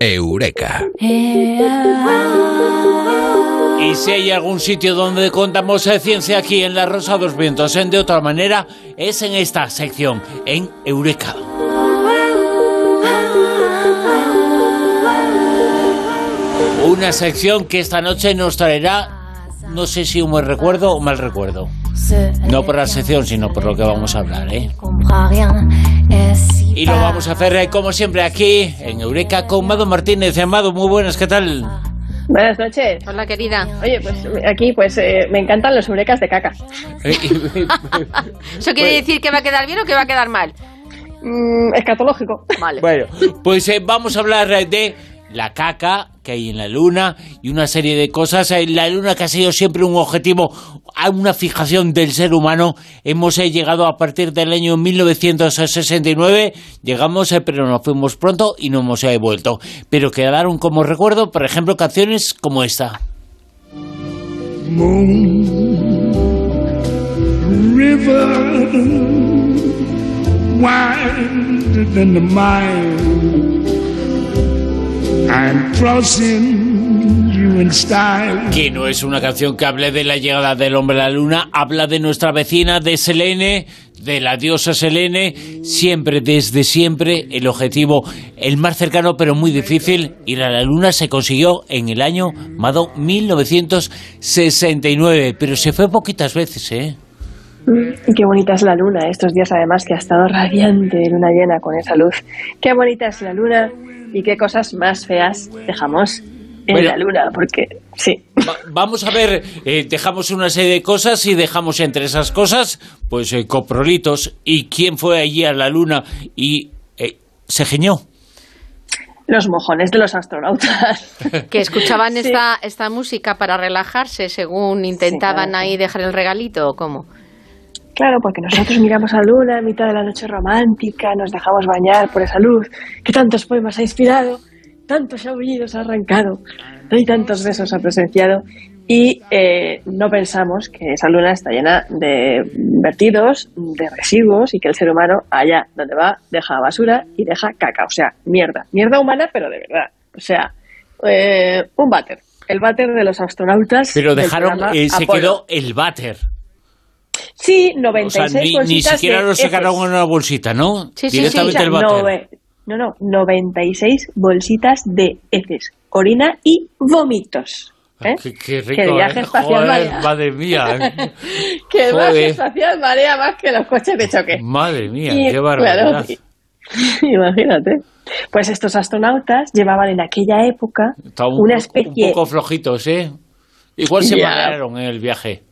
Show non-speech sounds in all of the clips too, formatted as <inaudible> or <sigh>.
Eureka. Y si hay algún sitio donde contamos de ciencia aquí en La Rosa dos Vientos, en de otra manera, es en esta sección, en Eureka. Una sección que esta noche nos traerá, no sé si un buen recuerdo o mal recuerdo. No por la sección, sino por lo que vamos a hablar, ¿eh? Y lo vamos a hacer, eh, como siempre, aquí en Eureka con Mado Martínez. Amado, muy buenas, ¿qué tal? Buenas noches. Hola, querida. Oye, pues aquí pues eh, me encantan los eurecas de caca. <laughs> ¿Eso quiere decir que va a quedar bien o que va a quedar mal? Mm, escatológico. Vale. Bueno, pues eh, vamos a hablar eh, de la caca que hay en la Luna y una serie de cosas. Eh, La Luna que ha sido siempre un objetivo, una fijación del ser humano. Hemos eh, llegado a partir del año 1969, llegamos eh, pero nos fuimos pronto y no hemos vuelto. Pero quedaron como recuerdo, por ejemplo, canciones como esta. moon, river, wider than the mile. Que no es una canción que hable de la llegada del hombre a la Luna, habla de nuestra vecina, de Selene, de la diosa Selene, siempre, desde siempre, el objetivo, el más cercano pero muy difícil, ir a la Luna se consiguió en el año, Mado, 1969, pero se fue poquitas veces, ¿eh? Y qué bonita es la luna estos días además que ha estado radiante luna llena con esa luz. Qué bonita es la luna y qué cosas más feas dejamos en Bueno. la luna, porque sí. Va- vamos a ver, eh, dejamos una serie de cosas y dejamos entre esas cosas, pues, eh, coprolitos. ¿Y quién fue allí a la Luna y eh, se geñó? Los mojones de los astronautas. <laughs> Que escuchaban Sí. esta, esta música para relajarse según intentaban claro. ahí dejar el regalito o cómo. Claro, porque nosotros miramos a la luna en mitad de la noche romántica, nos dejamos bañar por esa luz que tantos poemas ha inspirado, tantos aullidos ha arrancado, y tantos besos ha presenciado. Y eh, no pensamos que esa luna está llena de vertidos, de residuos y que el ser humano allá donde va deja basura y deja caca, o sea, mierda, mierda humana, pero de verdad. O sea, eh, un váter, el váter de los astronautas. Pero dejaron, eh, se quedó el váter. Sí, O 96 sea, ni, ni bolsitas siquiera de lo sacaron en una bolsita, ¿no? Sí, sí, Directamente Sí, el o sea, váter. nove- no, no, 96 bolsitas de heces, orina y vómitos. ¿eh? Qué, qué rico, Que el viaje ¿eh? espacial Joder, marea. madre mía. <laughs> Que el Joder. viaje espacial marea más que los coches de choque. madre mía, Y, qué barbaridad. claro, y- <laughs> imagínate. Pues estos astronautas llevaban en aquella época un, una especie... un poco flojitos, ¿eh? Igual se marearon en el viaje.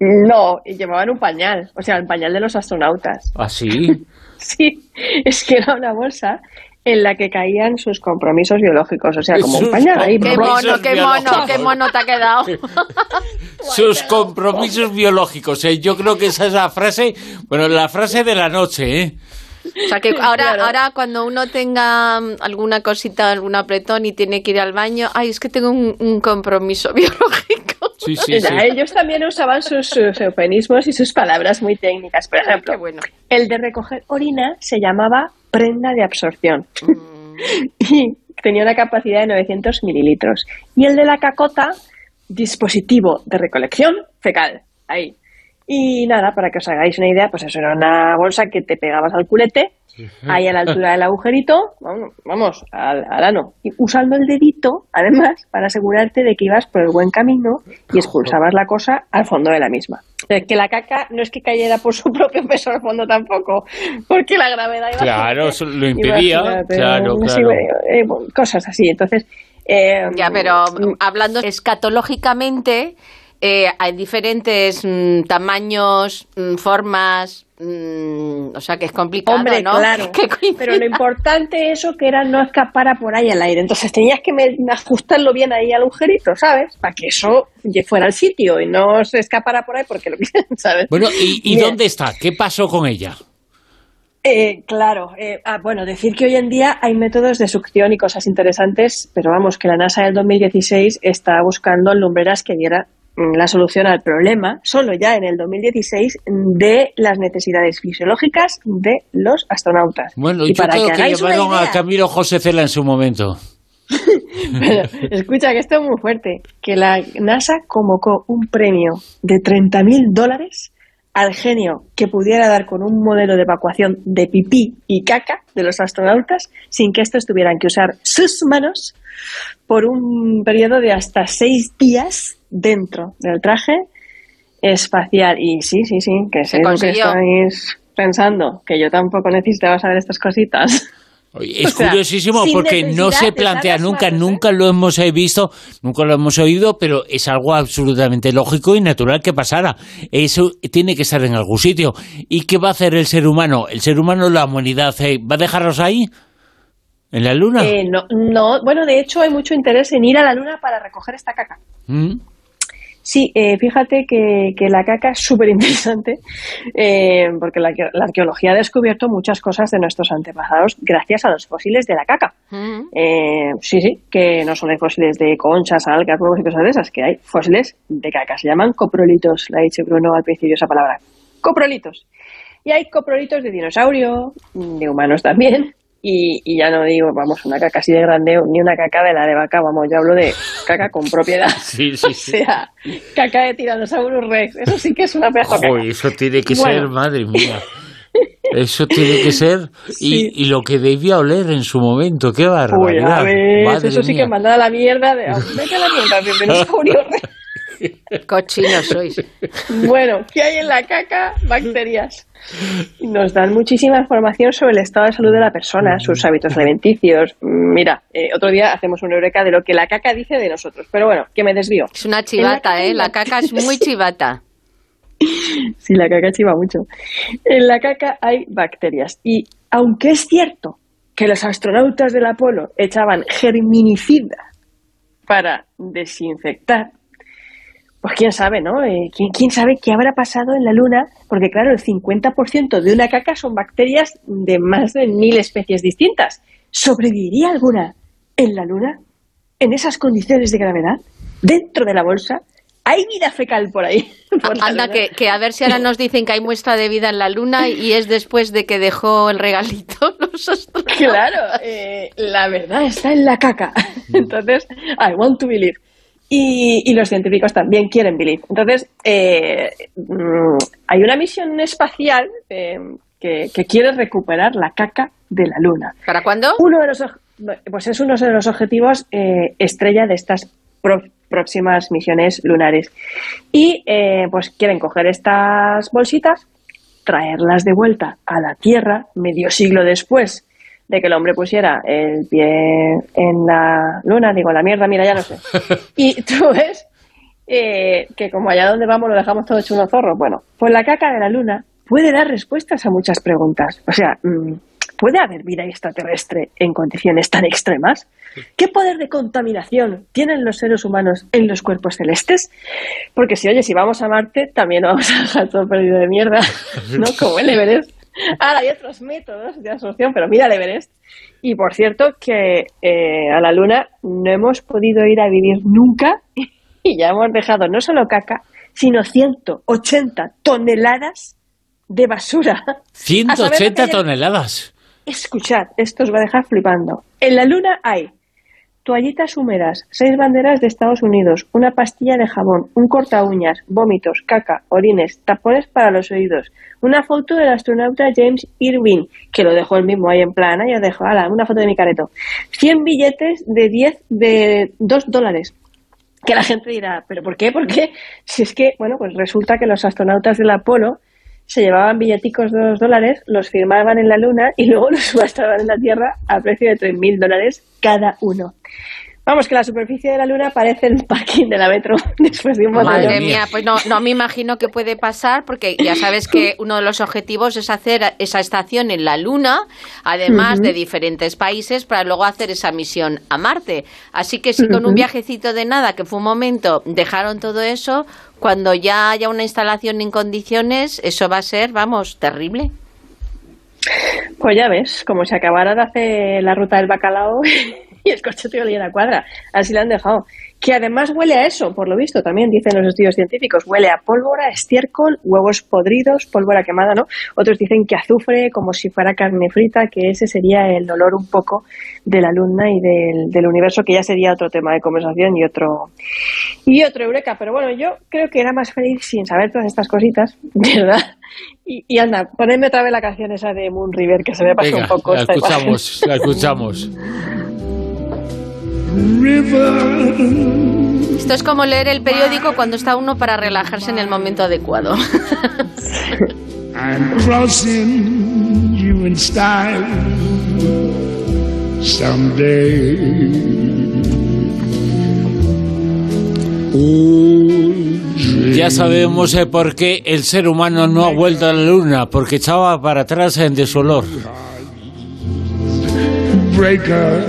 No, y llevaban un pañal, o sea, el pañal de los astronautas. ¿Ah, sí? <laughs> Sí, es que era una bolsa en la que caían sus compromisos biológicos, o sea, como un pañal ahí. Qué mono, qué mono, qué mono te ha quedado. <laughs> Sus compromisos biológicos, ¿eh? Yo creo que esa es la frase, bueno, la frase de la noche, ¿eh? O sea que ahora, Claro. ahora cuando uno tenga mm, alguna cosita, algún apretón y tiene que ir al baño, ay, es que tengo un, un compromiso <laughs> biológico. Sí, sí, sí. Ellos también usaban sus, sus eufemismos y sus palabras muy técnicas. Por ejemplo, bueno. el de recoger orina se llamaba prenda de absorción Mm. <laughs> y tenía una capacidad de 900 mililitros. Y el de la cacota, dispositivo de recolección fecal. Ahí. Y nada, para que os hagáis una idea, pues eso era una bolsa que te pegabas al culete, ahí a la altura del agujerito, vamos, vamos al, al ano, y usando el dedito, además, para asegurarte de que ibas por el buen camino y expulsabas la cosa al fondo de la misma. Eh, Que la caca no es que cayera por su propio peso al fondo tampoco, porque la gravedad iba Claro, a eso lo impedía, Imagínate, claro, claro. eh, bueno, cosas así. Entonces, eh, Ya, pero mm, hablando escatológicamente, eh, hay diferentes mm, tamaños, mm, formas, mm, o sea que es complicado, Hombre, ¿no? claro. <laughs> Pero lo importante eso que era no escapara por ahí al aire. Entonces tenías que me- ajustarlo bien ahí al agujerito, ¿sabes? Para que eso fuera al sitio y no se escapara por ahí porque lo <laughs> ¿sabes? Bueno, ¿y, y dónde está? ¿Qué pasó con ella? Eh, claro, eh, ah, bueno, decir que hoy en día hay métodos de succión y cosas interesantes, pero vamos, que la NASA del 2016 está buscando lumbreras que diera la solución al problema, solo ya en el 2016, de las necesidades fisiológicas de los astronautas. Bueno, y yo para creo que que llamaron a Camilo José Cela en su momento. <laughs> Pero, escucha, que esto es muy fuerte. Que la NASA convocó un premio de 30.000 dólares al genio que pudiera dar con un modelo de evacuación de pipí y caca de los astronautas sin que estos tuvieran que usar sus manos por un periodo de hasta seis días dentro del traje espacial. Y sí, sí, sí, que sé lo que estáis pensando, que yo tampoco necesitaba saber estas cositas. Oye, Es O sea, curiosísimo porque no se plantea nunca, manos, ¿eh? nunca lo hemos eh, visto, nunca lo hemos oído, pero es algo absolutamente lógico y natural que pasara. Eso tiene que estar en algún sitio. ¿Y qué va a hacer el ser humano? El ser humano, la humanidad, eh, ¿va a dejarlos ahí? ¿En la luna? Eh, no, no, bueno, de hecho hay mucho interés en ir a la luna para recoger esta caca. ¿Mm? Sí, eh, fíjate que, que la caca es súper interesante eh, porque la arqueología ha descubierto muchas cosas de nuestros antepasados gracias a los fósiles de la caca. Mm. Eh, sí, sí, que no solo hay fósiles de conchas, algas, huevos y cosas de esas, que hay fósiles de caca. Se llaman coprolitos, la ha dicho Bruno al principio esa palabra. Coprolitos. Y hay coprolitos de dinosaurio, de humanos también. Y, y ya no digo, vamos, una caca así de grande, ni una caca de la de vaca, vamos, yo hablo de caca con propiedad. <laughs> Sí, <laughs> sí, O sea, caca de Tyrannosaurus Rex. Eso sí que es una pedazo. Joder, eso tiene que Bueno. ser, madre mía. Eso tiene que ser. <laughs> Sí. Y, y lo que debía oler en su momento, qué Uy, barbaridad. a ver, Madre eso sí mía. que manda a la mierda. De, vete a la mierda, Rex. Cochinos sois. Bueno, ¿qué hay en la caca? Bacterias. Nos dan muchísima información sobre el estado de salud de la persona, sus hábitos alimenticios. Mira, eh, otro día hacemos una eureka de lo que la caca dice de nosotros. Pero bueno, que me desvío. Es una chivata, ¿eh? La caca es <laughs> muy chivata. Sí, la caca chiva mucho. En la caca hay bacterias. Y aunque es cierto que los astronautas del Apolo echaban germinicida para desinfectar, pues quién sabe, ¿no? Eh, ¿quién, quién sabe qué habrá pasado en la Luna? Porque claro, el 50% de una caca son bacterias de más de mil especies distintas. ¿Sobreviviría alguna en la Luna? ¿En esas condiciones de gravedad? ¿Dentro de la bolsa? ¿Hay vida fecal por ahí? <laughs> Por Anda, que, que a ver si ahora nos dicen que hay muestra de vida en la luna y es después de que dejó el regalito <laughs> los astronautas. Claro, eh, la verdad está en la caca. Entonces, I want to believe. Y, y los científicos también quieren believe. Entonces, eh, mm, hay una misión espacial eh, que, que quiere recuperar la caca de la Luna. ¿Para cuándo? Uno de los, pues es uno de los objetivos eh, estrella de estas pro- próximas misiones lunares. Y eh, pues quieren coger estas bolsitas, traerlas de vuelta a la Tierra medio siglo después de que el hombre pusiera el pie en la luna, digo, la mierda, mira, ya no sé. <laughs> Y tú ves eh, que como allá donde vamos lo dejamos todo hecho unos zorros. Bueno, pues la caca de la luna puede dar respuestas a muchas preguntas. O sea, mm, ¿puede haber vida extraterrestre en condiciones tan extremas? ¿Qué poder de contaminación tienen los seres humanos en los cuerpos celestes? Porque si, oye, si vamos a Marte, también vamos a dejar todo perdido de mierda, <laughs> ¿no? Como el Everest. Ahora hay otros métodos de absorción, pero mira el Everest. Y por cierto, que eh, a la Luna no hemos podido ir a vivir nunca <laughs> y ya hemos dejado no solo caca, sino 180 toneladas de basura. <laughs> A saber lo que 180 hay- toneladas. Escuchad, esto os va a dejar flipando. En la Luna hay toallitas húmedas, seis banderas de Estados Unidos, una pastilla de jabón, un corta uñas, vómitos, caca, orines, tapones para los oídos, una foto del astronauta James Irwin, que lo dejó él mismo ahí en plan, ahí os dejo, ala, una foto de mi careto, 100 billetes de 10, de 2 dólares. Que la gente dirá, ¿pero por qué? ¿Por qué? <laughs> Si es que, bueno, pues resulta que los astronautas del Apolo se llevaban billeticos de dos dólares, los firmaban en la Luna y luego los <laughs> subastaban en la Tierra a precio de 3.000 dólares cada uno. Vamos, que la superficie de la Luna parece el parking de la metro <laughs> después de un Madre mía. pues no, no me imagino que puede pasar, porque ya sabes que <laughs> uno de los objetivos es hacer esa estación en la Luna, además de diferentes países, para luego hacer esa misión a Marte. Así que si con un viajecito de nada, que fue un momento, dejaron todo eso, cuando ya haya una instalación en condiciones, eso va a ser, vamos, terrible. Pues ya ves, como se acabara de hacer la ruta del bacalao <laughs> <laughs> y el coche te olía la cuadra. Así lo han dejado. que además huele a eso, por lo visto, también dicen los estudios científicos, huele a pólvora, estiércol, huevos podridos, pólvora quemada, ¿no? Otros dicen que azufre, como si fuera carne frita, que ese sería el olor un poco de la luna y del, del universo, que ya sería otro tema de conversación y otro, y otro eureka. Pero bueno, yo creo que era más feliz sin saber todas estas cositas, <laughs> ¿verdad? Y, y anda, ponedme otra vez la canción esa de Moon River, que se me pasó Venga, un poco la esta imagen. escuchamos, la escuchamos. <laughs> river. Esto es como leer el periódico cuando está uno para relajarse en el momento adecuado. <laughs> I'm crossing you in style someday. Ya sabemos eh, por qué el ser humano no ha vuelto a la luna, porque echaba para atrás en de su olor. breaker,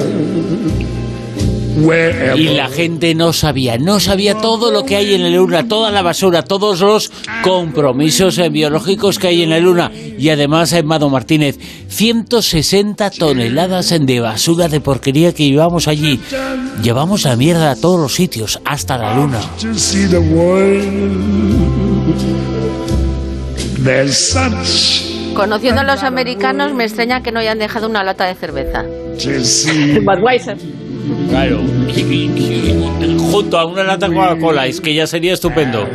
wherever. Y la gente no sabía, no sabía todo lo que hay en la luna, toda la basura, todos los compromisos eh, biológicos que hay en la luna. Y además, eh, Mado Martínez, 160 toneladas de basura de porquería que llevamos allí. Llevamos la mierda a todos los sitios, hasta la luna. Conociendo a los americanos, me extraña que no hayan dejado una lata de cerveza. <laughs> Claro, junto a una lata de Coca-Cola, es que ya sería estupendo.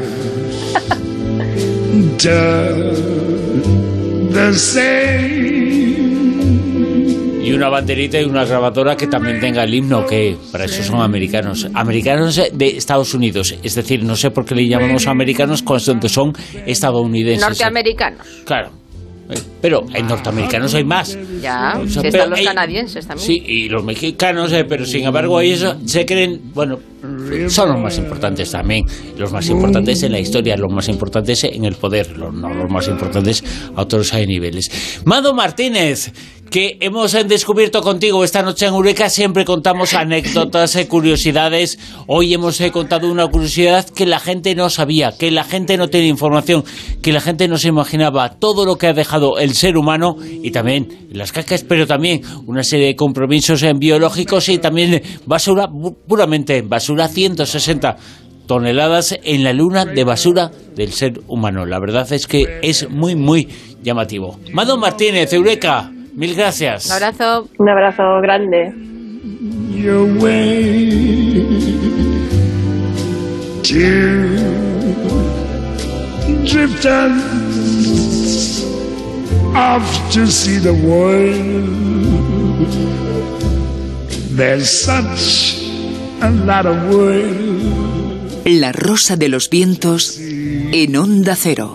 Y una banderita y una grabadora que también tenga el himno, que para eso son americanos. Americanos de Estados Unidos. Es decir, no sé por qué le llamamos americanos cuando son estadounidenses. Norteamericanos. Claro. Eh, Pero en norteamericanos hay más. Ya, O sea, si pero están los hay- canadienses también. Sí, y los mexicanos, eh, pero sin embargo ellos se creen, bueno, son los más importantes también. Los más importantes en la historia, los más importantes en el poder, los, no los más importantes a otros eh, niveles. Mado Martínez, que hemos eh, descubierto contigo esta noche en Eureka, siempre contamos anécdotas, eh, curiosidades. Hoy hemos eh, contado una curiosidad que la gente no sabía, que la gente no tiene información, que la gente no se imaginaba todo lo que ha dejado el ser humano y también las cacas, pero también una serie de compromisos en biológicos y también basura, pu- puramente basura, 160 toneladas en la luna de basura del ser humano. La verdad es que es muy, muy llamativo. Mado Martínez, Eureka, mil gracias. Un abrazo. Un abrazo grande. your way to drift off to see the world. There's such a lot of world. La rosa de los vientos en onda cero.